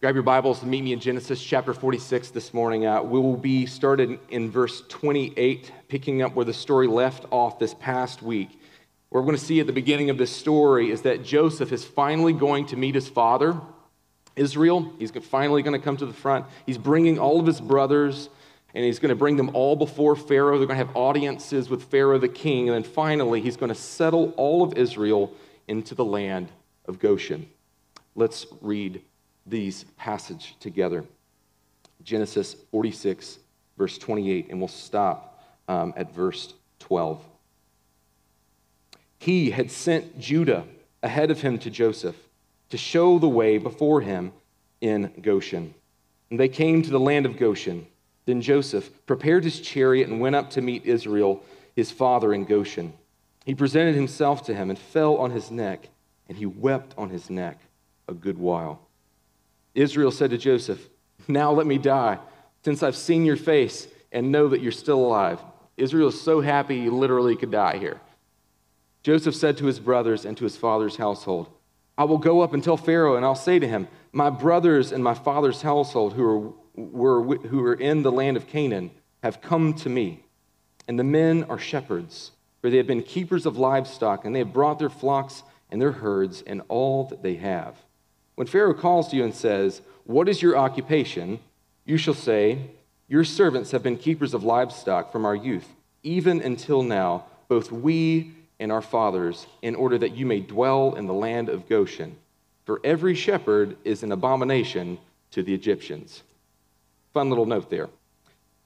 Grab your Bibles and meet me in Genesis chapter 46 this morning. Uh, we will be started in verse 28, picking up where the story left off this past week. What we're going to see at the beginning of this story is that Joseph is finally going to meet his father, Israel. He's finally going to come to the front. He's bringing all of his brothers, and he's going to bring them all before Pharaoh. They're going to have audiences with Pharaoh the king, and then finally, he's going to settle all of Israel into the land of Goshen. Let's read these passage together. Genesis 46, verse 28, and we'll stop um, at verse 12. He had sent Judah ahead of him to Joseph to show the way before him in Goshen. And they came to the land of Goshen. Then Joseph prepared his chariot and went up to meet Israel, his father, in Goshen. He presented himself to him and fell on his neck, and he wept on his neck a good while. Israel said to Joseph, Now let me die, since I've seen your face and know that you're still alive. Israel is so happy he literally could die here. Joseph said to his brothers and to his father's household, I will go up and tell Pharaoh, and I'll say to him, My brothers and my father's household who are, were, who are in the land of Canaan have come to me. And the men are shepherds, for they have been keepers of livestock, and they have brought their flocks and their herds and all that they have. When Pharaoh calls to you and says, What is your occupation? you shall say, Your servants have been keepers of livestock from our youth, even until now, both we and our fathers, in order that you may dwell in the land of Goshen. For every shepherd is an abomination to the Egyptians. Fun little note there.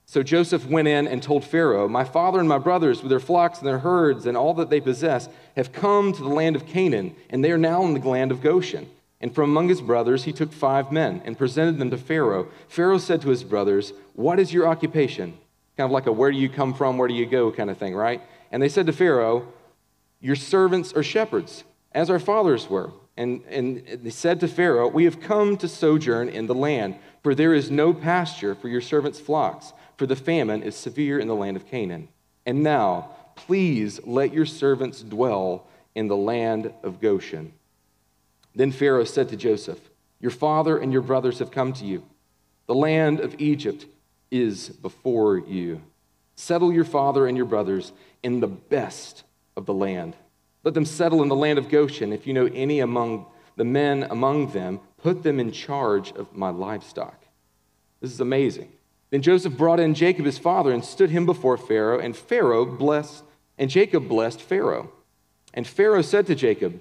So Joseph went in and told Pharaoh, My father and my brothers, with their flocks and their herds and all that they possess, have come to the land of Canaan, and they are now in the land of Goshen. And from among his brothers, he took five men and presented them to Pharaoh. Pharaoh said to his brothers, What is your occupation? Kind of like a where do you come from, where do you go kind of thing, right? And they said to Pharaoh, Your servants are shepherds, as our fathers were. And, and they said to Pharaoh, We have come to sojourn in the land, for there is no pasture for your servants' flocks, for the famine is severe in the land of Canaan. And now, please let your servants dwell in the land of Goshen. Then Pharaoh said to Joseph, Your father and your brothers have come to you. The land of Egypt is before you. Settle your father and your brothers in the best of the land. Let them settle in the land of Goshen. If you know any among the men among them, put them in charge of my livestock. This is amazing. Then Joseph brought in Jacob his father and stood him before Pharaoh, and Pharaoh blessed, and Jacob blessed Pharaoh. And Pharaoh said to Jacob,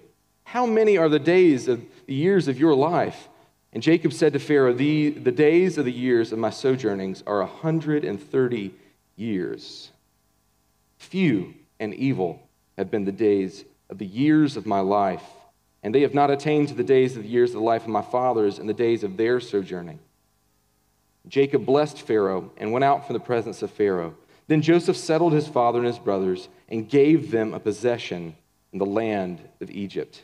how many are the days of the years of your life? And Jacob said to Pharaoh, The, the days of the years of my sojournings are a 130 years. Few and evil have been the days of the years of my life, and they have not attained to the days of the years of the life of my fathers and the days of their sojourning. Jacob blessed Pharaoh and went out from the presence of Pharaoh. Then Joseph settled his father and his brothers and gave them a possession in the land of Egypt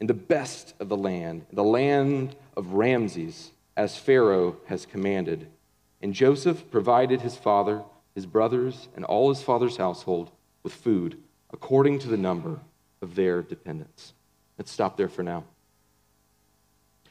in the best of the land, the land of Ramses, as Pharaoh has commanded. And Joseph provided his father, his brothers, and all his father's household with food according to the number of their dependents. Let's stop there for now.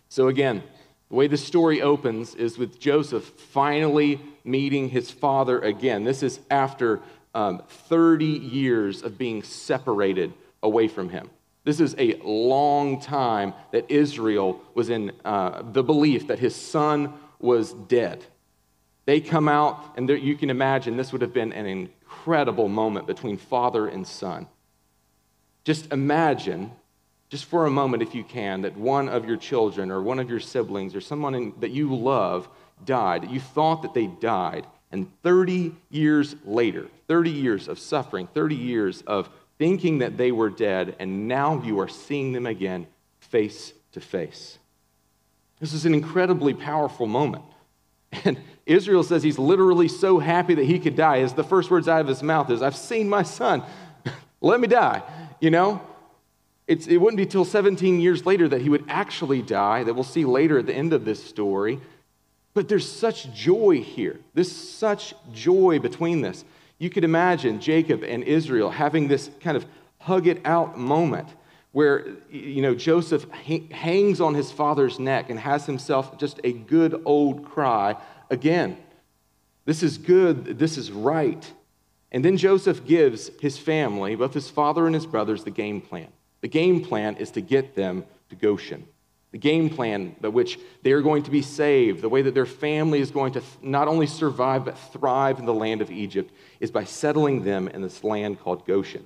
So, again, the way the story opens is with Joseph finally meeting his father again. This is after um, 30 years of being separated away from him. This is a long time that Israel was in uh, the belief that his son was dead. They come out, and you can imagine this would have been an incredible moment between father and son. Just imagine, just for a moment, if you can, that one of your children or one of your siblings or someone in, that you love died. You thought that they died. And 30 years later, 30 years of suffering, 30 years of thinking that they were dead, and now you are seeing them again face to face. This is an incredibly powerful moment. And Israel says he's literally so happy that he could die. As the first words out of his mouth is, I've seen my son. Let me die. You know? It's, it wouldn't be till 17 years later that he would actually die, that we'll see later at the end of this story. But there's such joy here. There's such joy between this. You could imagine Jacob and Israel having this kind of hug it out moment where you know Joseph hangs on his father's neck and has himself just a good old cry again. This is good, this is right. And then Joseph gives his family, both his father and his brothers, the game plan. The game plan is to get them to Goshen. The game plan by which they're going to be saved, the way that their family is going to not only survive but thrive in the land of Egypt, is by settling them in this land called Goshen.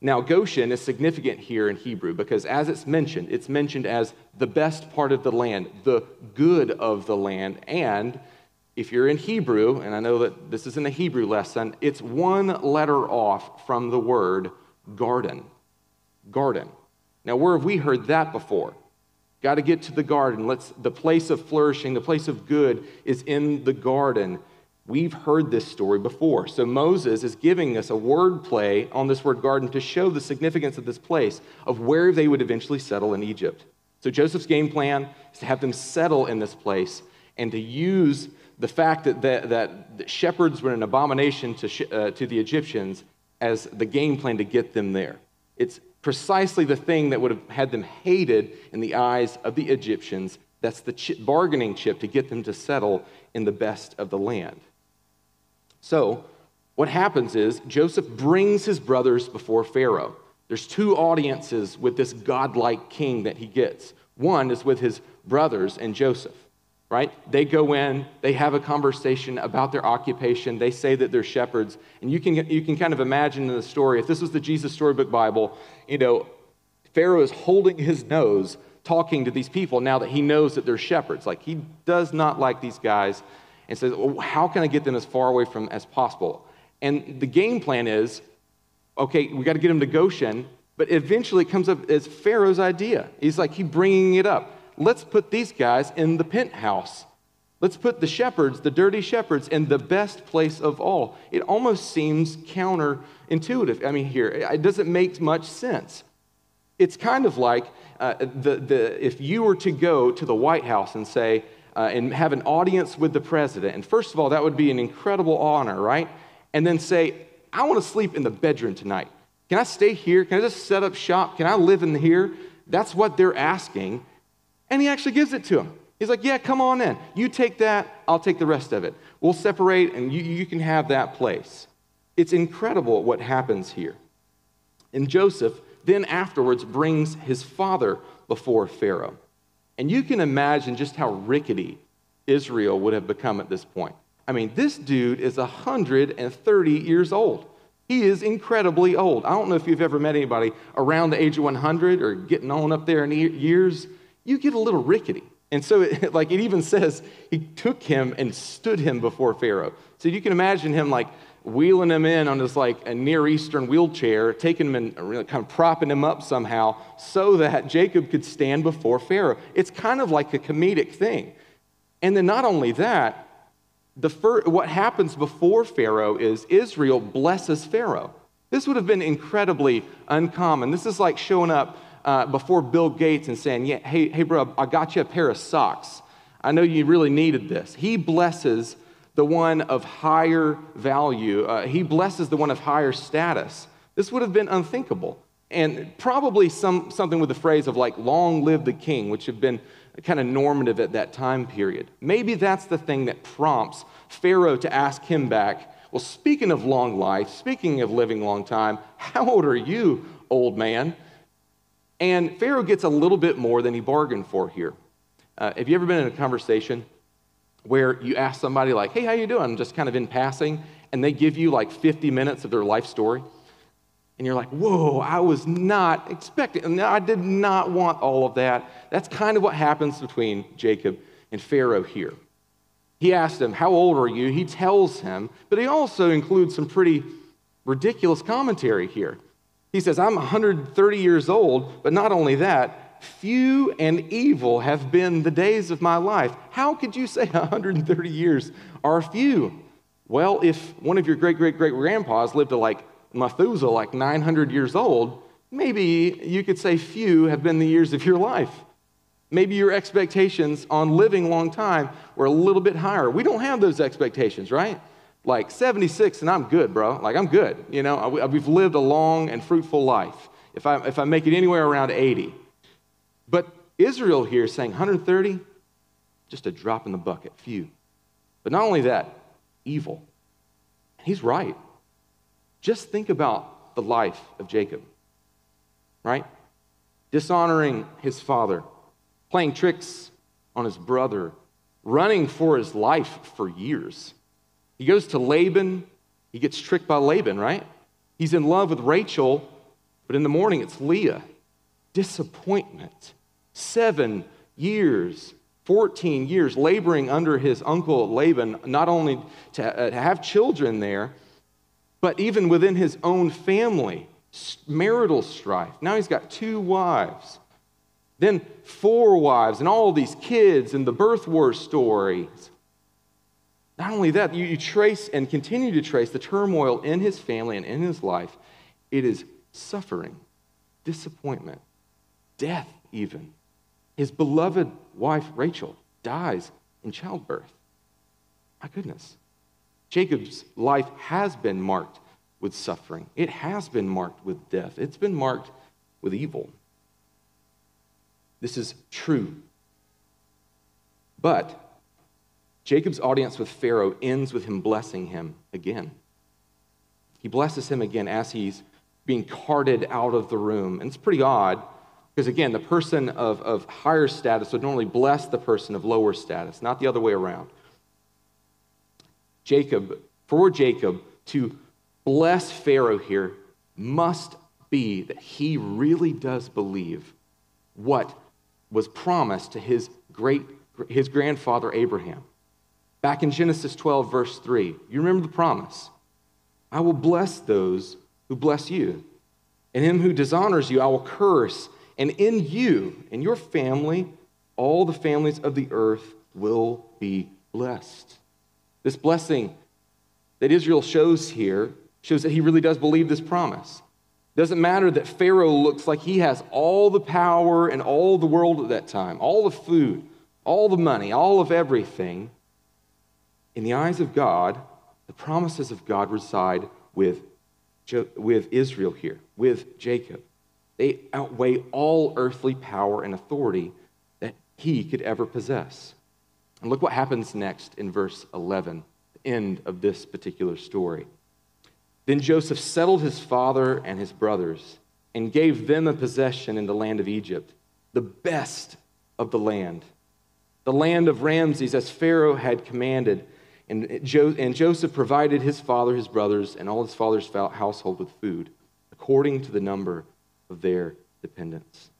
Now, Goshen is significant here in Hebrew because, as it's mentioned, it's mentioned as the best part of the land, the good of the land. And if you're in Hebrew, and I know that this isn't a Hebrew lesson, it's one letter off from the word garden. Garden. Now, where have we heard that before? Got to get to the garden. Let's, the place of flourishing, the place of good is in the garden. We've heard this story before. So Moses is giving us a word play on this word garden to show the significance of this place, of where they would eventually settle in Egypt. So Joseph's game plan is to have them settle in this place and to use the fact that, that, that shepherds were an abomination to, uh, to the Egyptians as the game plan to get them there. It's precisely the thing that would have had them hated in the eyes of the Egyptians. That's the chip, bargaining chip to get them to settle in the best of the land. So, what happens is Joseph brings his brothers before Pharaoh. There's two audiences with this godlike king that he gets. One is with his brothers and Joseph, right? They go in, they have a conversation about their occupation. They say that they're shepherds. And you can, you can kind of imagine in the story, if this was the Jesus Storybook Bible, you know, Pharaoh is holding his nose talking to these people now that he knows that they're shepherds. Like, he does not like these guys and says, well, How can I get them as far away from as possible? And the game plan is okay, we got to get them to Goshen, but eventually it comes up as Pharaoh's idea. He's like, he's bringing it up. Let's put these guys in the penthouse. Let's put the shepherds, the dirty shepherds, in the best place of all. It almost seems counterintuitive. I mean, here, it doesn't make much sense. It's kind of like uh, the, the, if you were to go to the White House and say, uh, and have an audience with the president. And first of all, that would be an incredible honor, right? And then say, I want to sleep in the bedroom tonight. Can I stay here? Can I just set up shop? Can I live in here? That's what they're asking. And he actually gives it to him. He's like, Yeah, come on in. You take that, I'll take the rest of it. We'll separate and you, you can have that place. It's incredible what happens here. And Joseph then afterwards brings his father before Pharaoh. And you can imagine just how rickety Israel would have become at this point. I mean, this dude is 130 years old. He is incredibly old. I don't know if you've ever met anybody around the age of 100 or getting on up there in years. You get a little rickety. And so, it, like it even says, he took him and stood him before Pharaoh. So you can imagine him like wheeling him in on this like a Near Eastern wheelchair, taking him and kind of propping him up somehow so that Jacob could stand before Pharaoh. It's kind of like a comedic thing. And then not only that, the fir- what happens before Pharaoh is Israel blesses Pharaoh. This would have been incredibly uncommon. This is like showing up uh, before Bill Gates and saying, "Yeah, hey, hey, bro, I got you a pair of socks. I know you really needed this." He blesses the one of higher value. Uh, he blesses the one of higher status. This would have been unthinkable. And probably some, something with the phrase of like, long live the king, which have been kind of normative at that time period. Maybe that's the thing that prompts Pharaoh to ask him back, well, speaking of long life, speaking of living long time, how old are you, old man? And Pharaoh gets a little bit more than he bargained for here. Uh, have you ever been in a conversation where you ask somebody like, hey, how you doing? Just kind of in passing, and they give you like 50 minutes of their life story. And you're like, whoa, I was not expecting, I did not want all of that. That's kind of what happens between Jacob and Pharaoh here. He asks him, How old are you? He tells him, but he also includes some pretty ridiculous commentary here. He says, I'm 130 years old, but not only that, Few and evil have been the days of my life. How could you say 130 years are few? Well, if one of your great great great grandpas lived to like Methuselah, like 900 years old, maybe you could say few have been the years of your life. Maybe your expectations on living a long time were a little bit higher. We don't have those expectations, right? Like 76 and I'm good, bro. Like I'm good. You know, we've lived a long and fruitful life. if I, if I make it anywhere around 80. But Israel here is saying 130, just a drop in the bucket, few. But not only that, evil. He's right. Just think about the life of Jacob, right? Dishonoring his father, playing tricks on his brother, running for his life for years. He goes to Laban. He gets tricked by Laban, right? He's in love with Rachel, but in the morning it's Leah. Disappointment. Seven years, 14 years laboring under his uncle Laban, not only to uh, have children there, but even within his own family, marital strife. Now he's got two wives, then four wives, and all these kids, and the birth war stories. Not only that, you, you trace and continue to trace the turmoil in his family and in his life. It is suffering, disappointment, death, even. His beloved wife, Rachel, dies in childbirth. My goodness. Jacob's life has been marked with suffering, it has been marked with death, it's been marked with evil. This is true. But Jacob's audience with Pharaoh ends with him blessing him again. He blesses him again as he's being carted out of the room. And it's pretty odd because, again, the person of, of higher status would normally bless the person of lower status, not the other way around. Jacob, for Jacob to bless Pharaoh here must be that he really does believe what was promised to his great his grandfather Abraham. Back in Genesis 12 verse 3, you remember the promise. I will bless those who bless you, and him who dishonors you I will curse, and in you and your family all the families of the earth will be blessed. This blessing that Israel shows here shows that he really does believe this promise. Doesn't matter that Pharaoh looks like he has all the power and all the world at that time, all the food, all the money, all of everything. In the eyes of God, the promises of God reside with, with Israel here, with Jacob. They outweigh all earthly power and authority that he could ever possess. And look what happens next in verse 11, the end of this particular story. Then Joseph settled his father and his brothers and gave them a possession in the land of Egypt, the best of the land, the land of Ramses, as Pharaoh had commanded. And, uh, jo- and Joseph provided his father, his brothers, and all his father's household with food, according to the number of their dependents.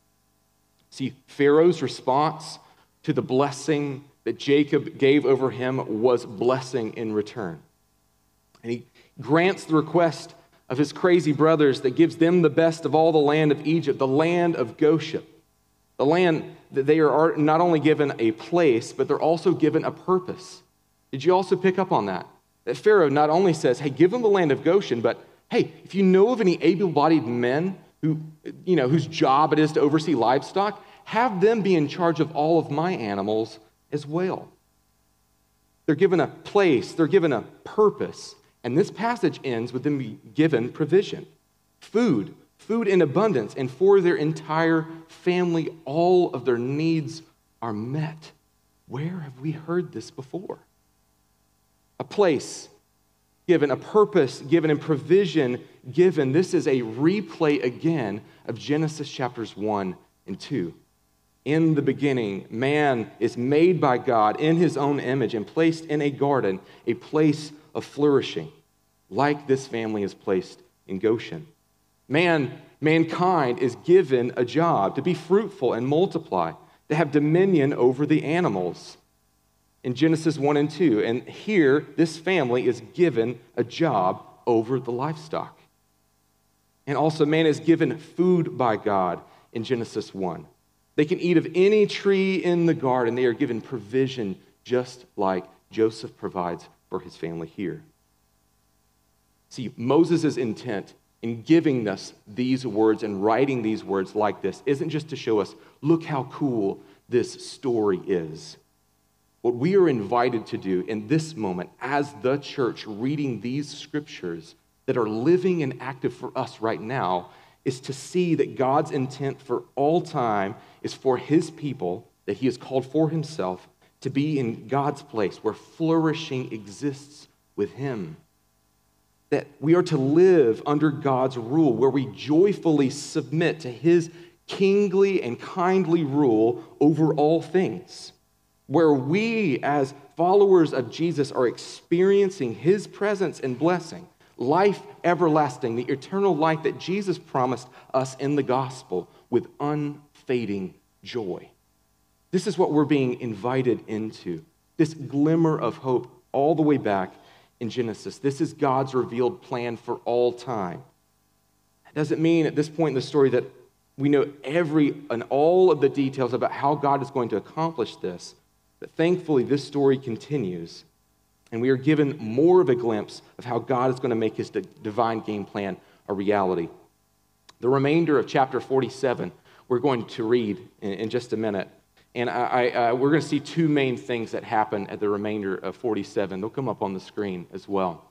See, Pharaoh's response to the blessing that Jacob gave over him was blessing in return. And he grants the request of his crazy brothers that gives them the best of all the land of Egypt, the land of Goshen. The land that they are not only given a place, but they're also given a purpose. Did you also pick up on that? That Pharaoh not only says, hey, give them the land of Goshen, but hey, if you know of any able bodied men who, you know, whose job it is to oversee livestock, have them be in charge of all of my animals as well. They're given a place, they're given a purpose. And this passage ends with them being given provision food, food in abundance, and for their entire family, all of their needs are met. Where have we heard this before? A place given, a purpose given, and provision given. This is a replay again of Genesis chapters 1 and 2. In the beginning, man is made by God in his own image and placed in a garden, a place of flourishing, like this family is placed in Goshen. Man, mankind is given a job to be fruitful and multiply, to have dominion over the animals. In Genesis 1 and 2. And here, this family is given a job over the livestock. And also, man is given food by God in Genesis 1. They can eat of any tree in the garden. They are given provision just like Joseph provides for his family here. See, Moses' intent in giving us these words and writing these words like this isn't just to show us, look how cool this story is. What we are invited to do in this moment as the church reading these scriptures that are living and active for us right now is to see that God's intent for all time is for his people that he has called for himself to be in God's place where flourishing exists with him. That we are to live under God's rule, where we joyfully submit to his kingly and kindly rule over all things, where we, as followers of Jesus, are experiencing his presence and blessing, life everlasting, the eternal life that Jesus promised us in the gospel with unfading joy. This is what we're being invited into this glimmer of hope all the way back in Genesis. This is God's revealed plan for all time. It doesn't mean at this point in the story that we know every and all of the details about how God is going to accomplish this. But thankfully, this story continues, and we are given more of a glimpse of how God is going to make his divine game plan a reality. The remainder of chapter 47, we're going to read in, in just a minute. And I, I, uh, we're going to see two main things that happen at the remainder of 47. They'll come up on the screen as well.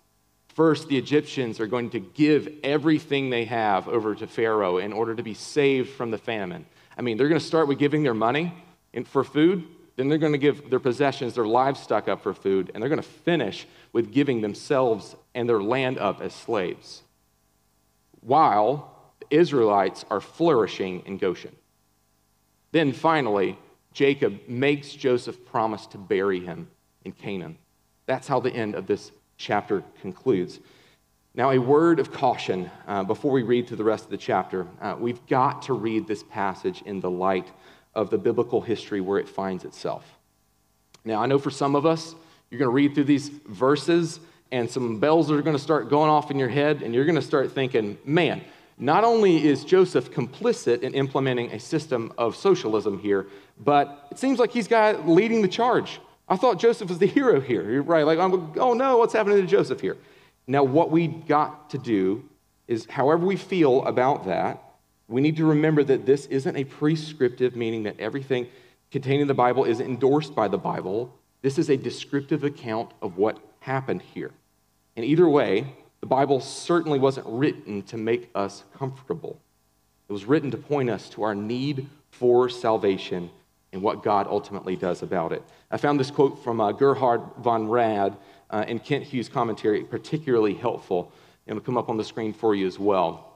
First, the Egyptians are going to give everything they have over to Pharaoh in order to be saved from the famine. I mean, they're going to start with giving their money for food, then they're going to give their possessions, their livestock up for food, and they're going to finish with giving themselves and their land up as slaves. While the Israelites are flourishing in Goshen. Then finally, Jacob makes Joseph promise to bury him in Canaan. That's how the end of this chapter concludes. Now, a word of caution uh, before we read through the rest of the chapter. Uh, we've got to read this passage in the light of the biblical history where it finds itself. Now, I know for some of us, you're going to read through these verses and some bells are going to start going off in your head, and you're going to start thinking, man, not only is Joseph complicit in implementing a system of socialism here, but it seems like he's got leading the charge. I thought Joseph was the hero here, right? Like, I'm, oh no, what's happening to Joseph here? Now, what we got to do is, however we feel about that, we need to remember that this isn't a prescriptive, meaning that everything contained in the Bible is endorsed by the Bible. This is a descriptive account of what happened here. And either way, the Bible certainly wasn't written to make us comfortable. It was written to point us to our need for salvation and what God ultimately does about it. I found this quote from uh, Gerhard von Rad uh, in Kent Hughes' commentary particularly helpful. It'll come up on the screen for you as well.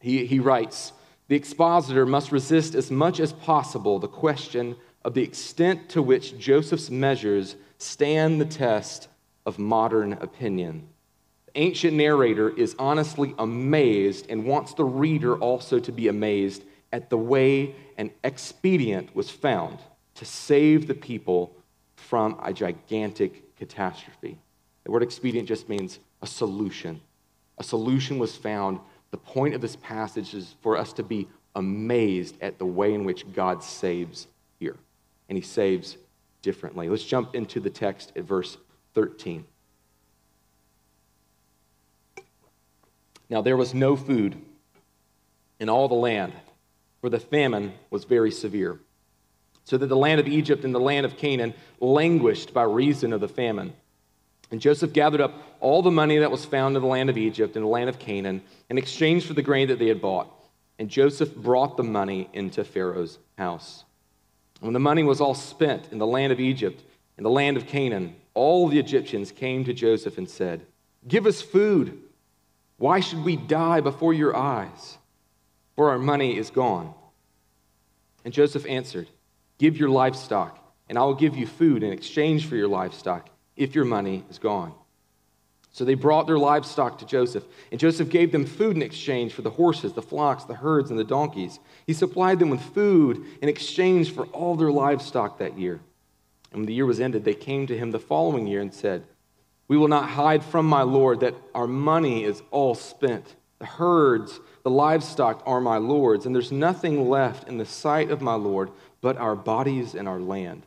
He, he writes The expositor must resist as much as possible the question of the extent to which Joseph's measures stand the test of modern opinion. The ancient narrator is honestly amazed and wants the reader also to be amazed at the way an expedient was found to save the people from a gigantic catastrophe. The word expedient just means a solution. A solution was found. The point of this passage is for us to be amazed at the way in which God saves here. And he saves differently. Let's jump into the text at verse 13. Now there was no food in all the land for the famine was very severe. So that the land of Egypt and the land of Canaan languished by reason of the famine. And Joseph gathered up all the money that was found in the land of Egypt and the land of Canaan in exchange for the grain that they had bought. And Joseph brought the money into Pharaoh's house. When the money was all spent in the land of Egypt and the land of Canaan, all the Egyptians came to Joseph and said, Give us food. Why should we die before your eyes? for our money is gone. And Joseph answered, Give your livestock, and I will give you food in exchange for your livestock if your money is gone. So they brought their livestock to Joseph, and Joseph gave them food in exchange for the horses, the flocks, the herds, and the donkeys. He supplied them with food in exchange for all their livestock that year. And when the year was ended, they came to him the following year and said, We will not hide from my Lord that our money is all spent. The herds the livestock are my Lord's, and there's nothing left in the sight of my Lord but our bodies and our land.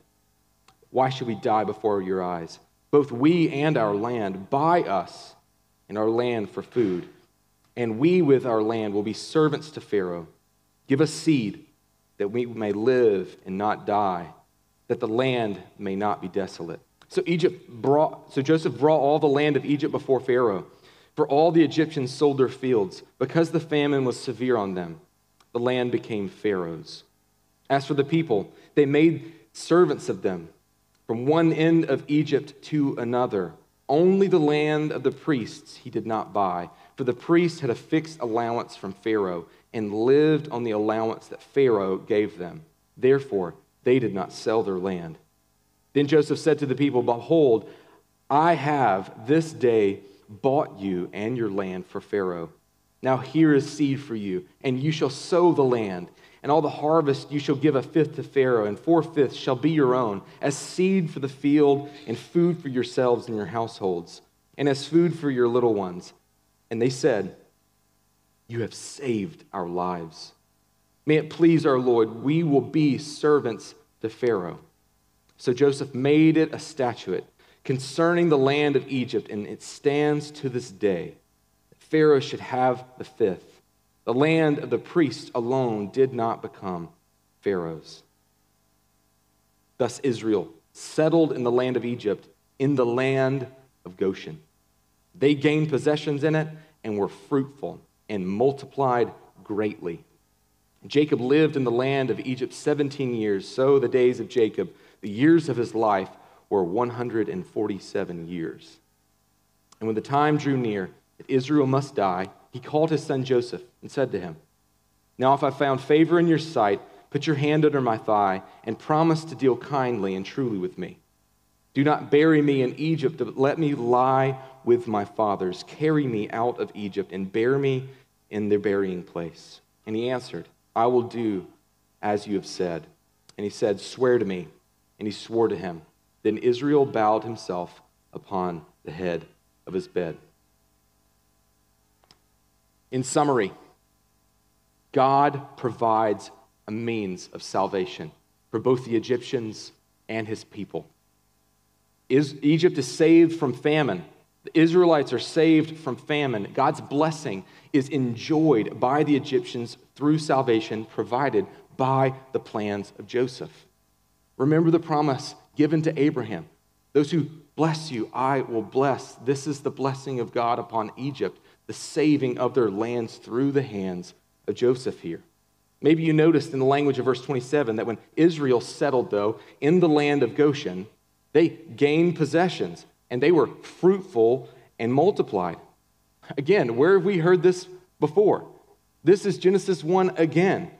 Why should we die before your eyes? Both we and our land, buy us and our land for food, and we with our land will be servants to Pharaoh. Give us seed that we may live and not die, that the land may not be desolate. So Egypt brought, so Joseph brought all the land of Egypt before Pharaoh. for all the Egyptians sold their fields. Because the famine was severe on them, the land became Pharaoh's. As for the people, they made servants of them from one end of Egypt to another. Only the land of the priests he did not buy, for the priests had a fixed allowance from Pharaoh and lived on the allowance that Pharaoh gave them. Therefore, they did not sell their land. Then Joseph said to the people, Behold, I have this day bought you and your land for Pharaoh. Now here is seed for you, and you shall sow the land. And all the harvest you shall give a fifth to Pharaoh, and four fifths shall be your own, as seed for the field, and food for yourselves and your households, and as food for your little ones. And they said, You have saved our lives. May it please our Lord, we will be servants to Pharaoh. So Joseph made it a statute concerning the land of Egypt, and it stands to this day. Pharaoh should have the fifth. The land of the priests alone did not become Pharaoh's. Thus, Israel settled in the land of Egypt, in the land of Goshen. They gained possessions in it and were fruitful and multiplied greatly. Jacob lived in the land of Egypt 17 years. So the days of Jacob, the years of his life, were 147 years. And when the time drew near that Israel must die, he called his son Joseph and said to him, Now, if I found favor in your sight, put your hand under my thigh and promise to deal kindly and truly with me. Do not bury me in Egypt, but let me lie with my fathers. Carry me out of Egypt and bear me in their burying place. And he answered, I will do as you have said. And he said, Swear to me. And he swore to him. Then Israel bowed himself upon the head of his bed. In summary, God provides a means of salvation for both the Egyptians and his people. Is, Egypt is saved from famine. The Israelites are saved from famine. God's blessing is enjoyed by the Egyptians through salvation provided by the plans of Joseph. Remember the promise given to Abraham. Those who bless you, I will bless. This is the blessing of God upon Egypt, the saving of their lands through the hands of Joseph here. Maybe you noticed in the language of verse 27 that when Israel settled, though, in the land of Goshen, they gained possessions and they were fruitful and multiplied. Again, where have we heard this before? This is Genesis 1 again.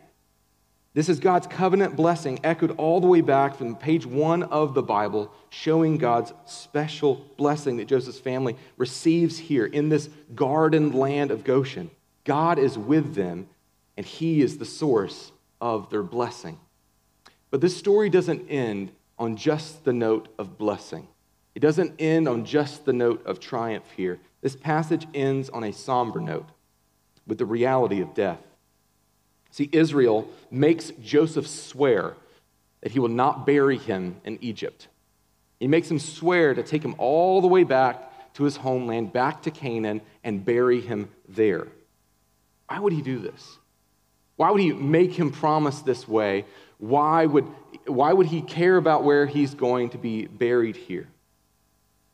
This is God's covenant blessing, echoed all the way back from page one of the Bible, showing God's special blessing that Joseph's family receives here in this garden land of Goshen. God is with them, and He is the source of their blessing. But this story doesn't end on just the note of blessing, it doesn't end on just the note of triumph here. This passage ends on a somber note with the reality of death. See, Israel makes Joseph swear that he will not bury him in Egypt. He makes him swear to take him all the way back to his homeland, back to Canaan, and bury him there. Why would he do this? Why would he make him promise this way? Why would, why would he care about where he's going to be buried here?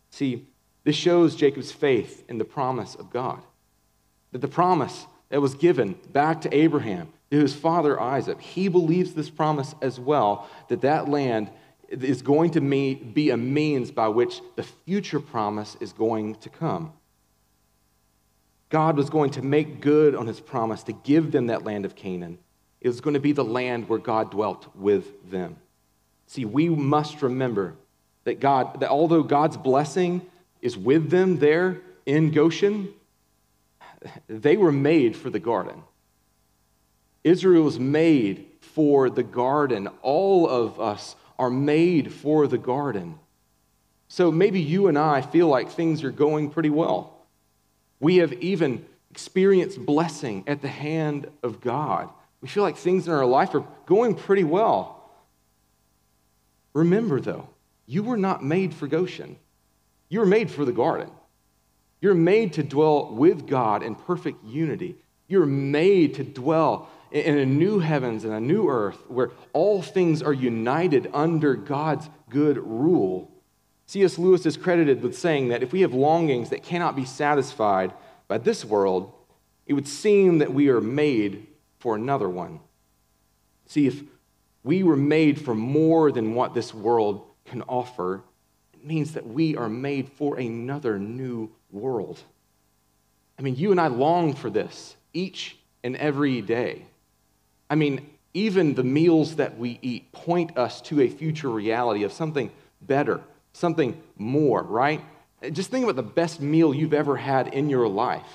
See, this shows Jacob's faith in the promise of God. That the promise that was given back to Abraham to his father Isaac, he believes this promise as well that that land is going to be a means by which the future promise is going to come. God was going to make good on his promise to give them that land of Canaan. It was going to be the land where God dwelt with them. See, we must remember that God, that although God's blessing is with them there in Goshen, they were made for the garden. Israel was made for the garden. All of us are made for the garden. So maybe you and I feel like things are going pretty well. We have even experienced blessing at the hand of God. We feel like things in our life are going pretty well. Remember, though, you were not made for Goshen, you were made for the garden. You're made to dwell with God in perfect unity. You're made to dwell in a new heavens and a new earth where all things are united under God's good rule. C.S. Lewis is credited with saying that if we have longings that cannot be satisfied by this world, it would seem that we are made for another one. See, if we were made for more than what this world can offer, it means that we are made for another new world. I mean, you and I long for this each and every day. I mean, even the meals that we eat point us to a future reality of something better, something more, right? Just think about the best meal you've ever had in your life,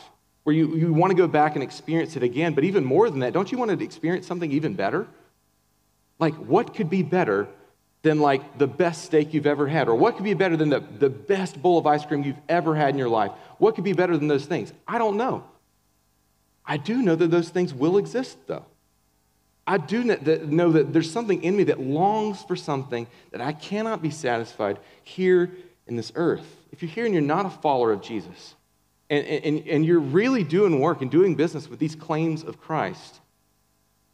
where you, you want to go back and experience it again. But even more than that, don't you want to experience something even better? Like, what could be better than like the best steak you've ever had? Or what could be better than the, the best bowl of ice cream you've ever had in your life? What could be better than those things? I don't know. I do know that those things will exist, though. I do know that there's something in me that longs for something that I cannot be satisfied here in this earth. If you're here and you're not a follower of Jesus, and, and, and you're really doing work and doing business with these claims of Christ,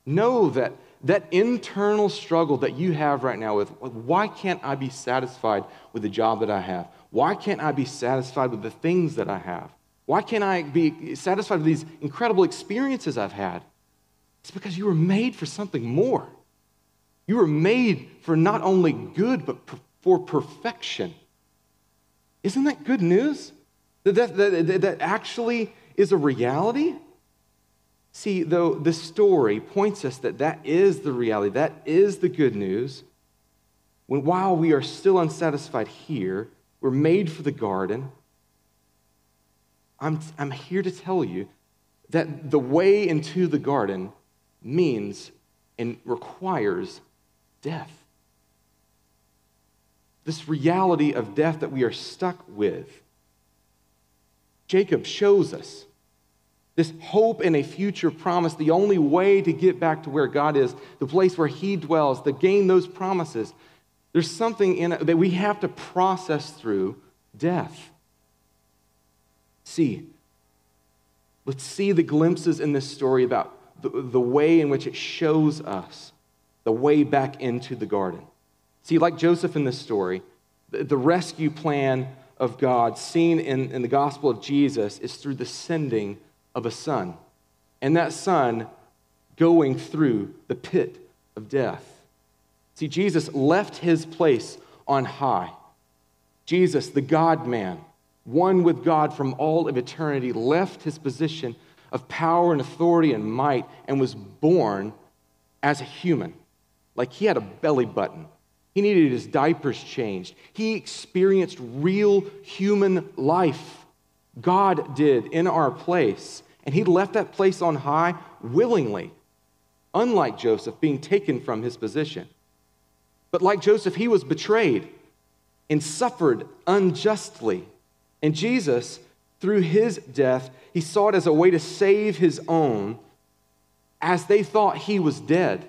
know that that internal struggle that you have right now with why can't I be satisfied with the job that I have? Why can't I be satisfied with the things that I have? Why can't I be satisfied with these incredible experiences I've had? It's because you were made for something more. You were made for not only good, but for perfection. Isn't that good news? That, that, that, that actually is a reality? See, though the story points us that that is the reality, that is the good news, when while we are still unsatisfied here, we're made for the garden. I'm, I'm here to tell you that the way into the garden means and requires death. This reality of death that we are stuck with. Jacob shows us this hope in a future promise, the only way to get back to where God is, the place where He dwells, to gain those promises. There's something in it that we have to process through death. See, let's see the glimpses in this story about the, the way in which it shows us the way back into the garden. See, like Joseph in this story, the, the rescue plan of God seen in, in the gospel of Jesus is through the sending of a son. And that son going through the pit of death. See, Jesus left his place on high. Jesus, the God man, one with God from all of eternity, left his position of power and authority and might and was born as a human. Like he had a belly button. He needed his diapers changed. He experienced real human life. God did in our place. And he left that place on high willingly, unlike Joseph being taken from his position. But like Joseph, he was betrayed and suffered unjustly. And Jesus through his death, he saw it as a way to save his own as they thought he was dead.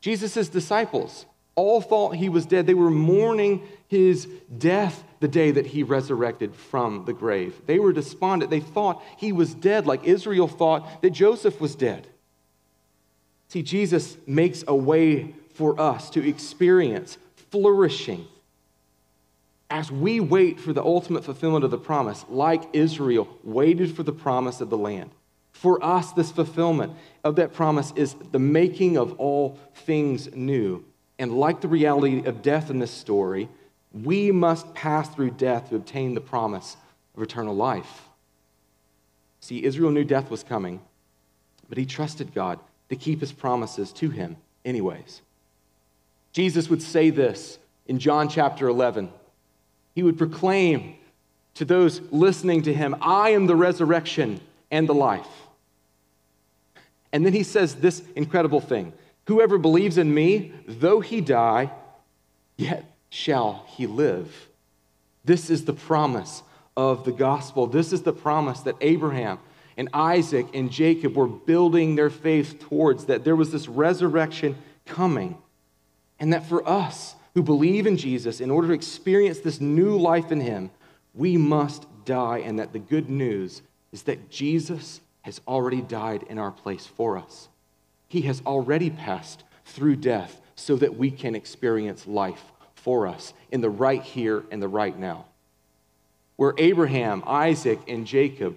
Jesus' disciples all thought he was dead. They were mourning his death the day that he resurrected from the grave. They were despondent. They thought he was dead, like Israel thought that Joseph was dead. See, Jesus makes a way for us to experience flourishing as we wait for the ultimate fulfillment of the promise, like Israel waited for the promise of the land, for us, this fulfillment of that promise is the making of all things new. And like the reality of death in this story, we must pass through death to obtain the promise of eternal life. See, Israel knew death was coming, but he trusted God to keep his promises to him, anyways. Jesus would say this in John chapter 11 he would proclaim to those listening to him, I am the resurrection and the life. And then he says this incredible thing Whoever believes in me, though he die, yet shall he live. This is the promise of the gospel. This is the promise that Abraham and Isaac and Jacob were building their faith towards, that there was this resurrection coming. And that for us, who believe in Jesus, in order to experience this new life in Him, we must die, and that the good news is that Jesus has already died in our place for us. He has already passed through death so that we can experience life for us in the right here and the right now. Where Abraham, Isaac, and Jacob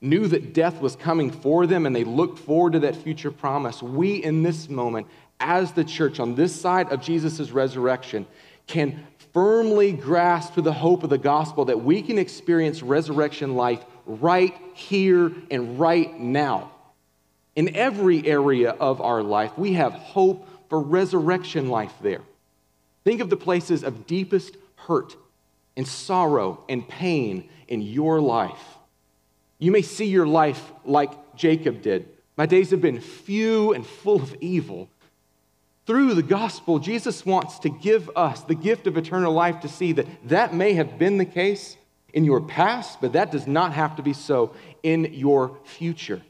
knew that death was coming for them and they looked forward to that future promise. We, in this moment, as the church on this side of Jesus' resurrection, can firmly grasp to the hope of the gospel that we can experience resurrection life right here and right now. In every area of our life, we have hope for resurrection life there. Think of the places of deepest hurt and sorrow and pain in your life. You may see your life like Jacob did. My days have been few and full of evil. Through the gospel, Jesus wants to give us the gift of eternal life to see that that may have been the case in your past, but that does not have to be so in your future.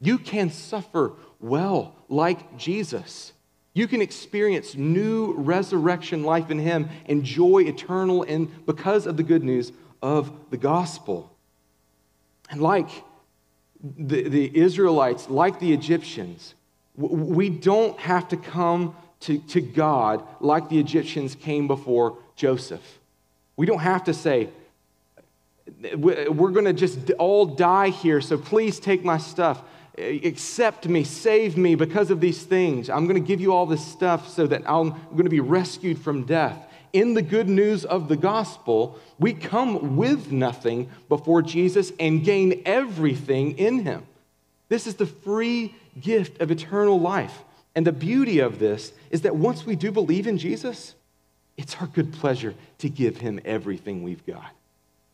You can suffer well like Jesus. You can experience new resurrection life in Him and joy eternal in, because of the good news of the gospel. And like the, the Israelites, like the Egyptians, we don't have to come to, to God like the Egyptians came before Joseph. We don't have to say, we're going to just all die here, so please take my stuff. Accept me, save me because of these things. I'm going to give you all this stuff so that I'm going to be rescued from death. In the good news of the gospel, we come with nothing before Jesus and gain everything in him. This is the free gift of eternal life. And the beauty of this is that once we do believe in Jesus, it's our good pleasure to give him everything we've got.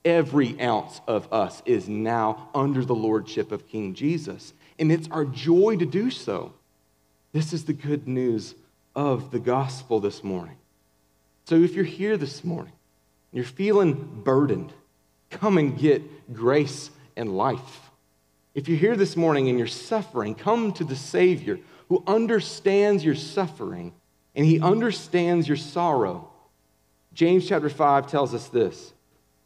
Every ounce of us is now under the lordship of King Jesus, and it's our joy to do so. This is the good news of the gospel this morning. So if you're here this morning, you're feeling burdened, come and get grace and life. If you're here this morning and you're suffering, come to the Savior who understands your suffering and he understands your sorrow. James chapter 5 tells us this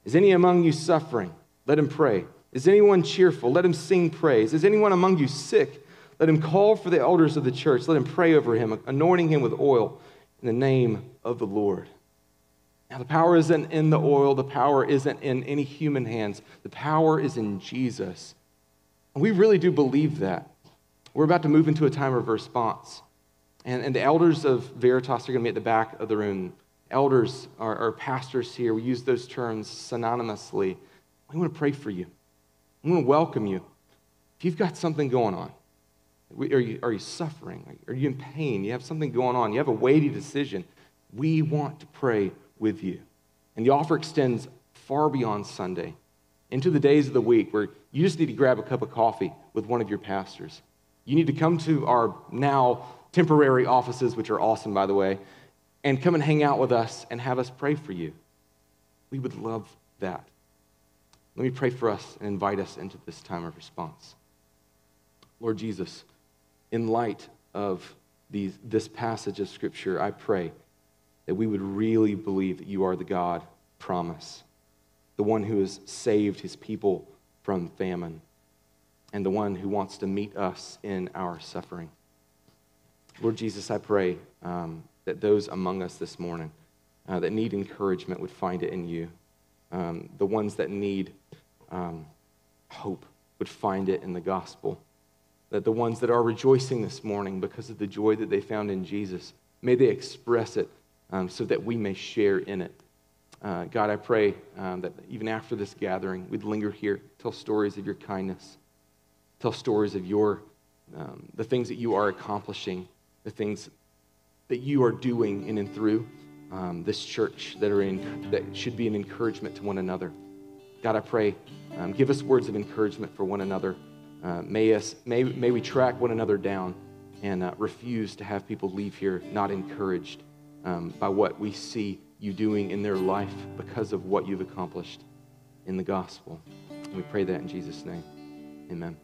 is any among you suffering? Let him pray. Is anyone cheerful? Let him sing praise. Is anyone among you sick? Let him call for the elders of the church. Let him pray over him, anointing him with oil in the name of the Lord. Now, the power isn't in the oil, the power isn't in any human hands. The power is in Jesus. We really do believe that. We're about to move into a time of response. And, and the elders of Veritas are going to be at the back of the room elders or, or pastors here, we use those terms synonymously. We want to pray for you. We want to welcome you. If you've got something going on, are you, are you suffering? Are you in pain? You have something going on. You have a weighty decision. We want to pray with you. And the offer extends far beyond Sunday into the days of the week where you just need to grab a cup of coffee with one of your pastors. You need to come to our now temporary offices, which are awesome, by the way, and come and hang out with us and have us pray for you. We would love that. Let me pray for us and invite us into this time of response. Lord Jesus, in light of these, this passage of Scripture, I pray that we would really believe that you are the God promise, the one who has saved his people from famine, and the one who wants to meet us in our suffering. Lord Jesus, I pray um, that those among us this morning uh, that need encouragement would find it in you. Um, the ones that need um, hope would find it in the gospel. That the ones that are rejoicing this morning because of the joy that they found in Jesus, may they express it um, so that we may share in it. Uh, God, I pray um, that even after this gathering, we'd linger here, tell stories of your kindness, tell stories of your, um, the things that you are accomplishing, the things that you are doing in and through um, this church that, are in, that should be an encouragement to one another. God, I pray, um, give us words of encouragement for one another. Uh, may, us, may, may we track one another down and uh, refuse to have people leave here not encouraged um, by what we see you doing in their life because of what you've accomplished in the gospel. And we pray that in Jesus' name. Amen.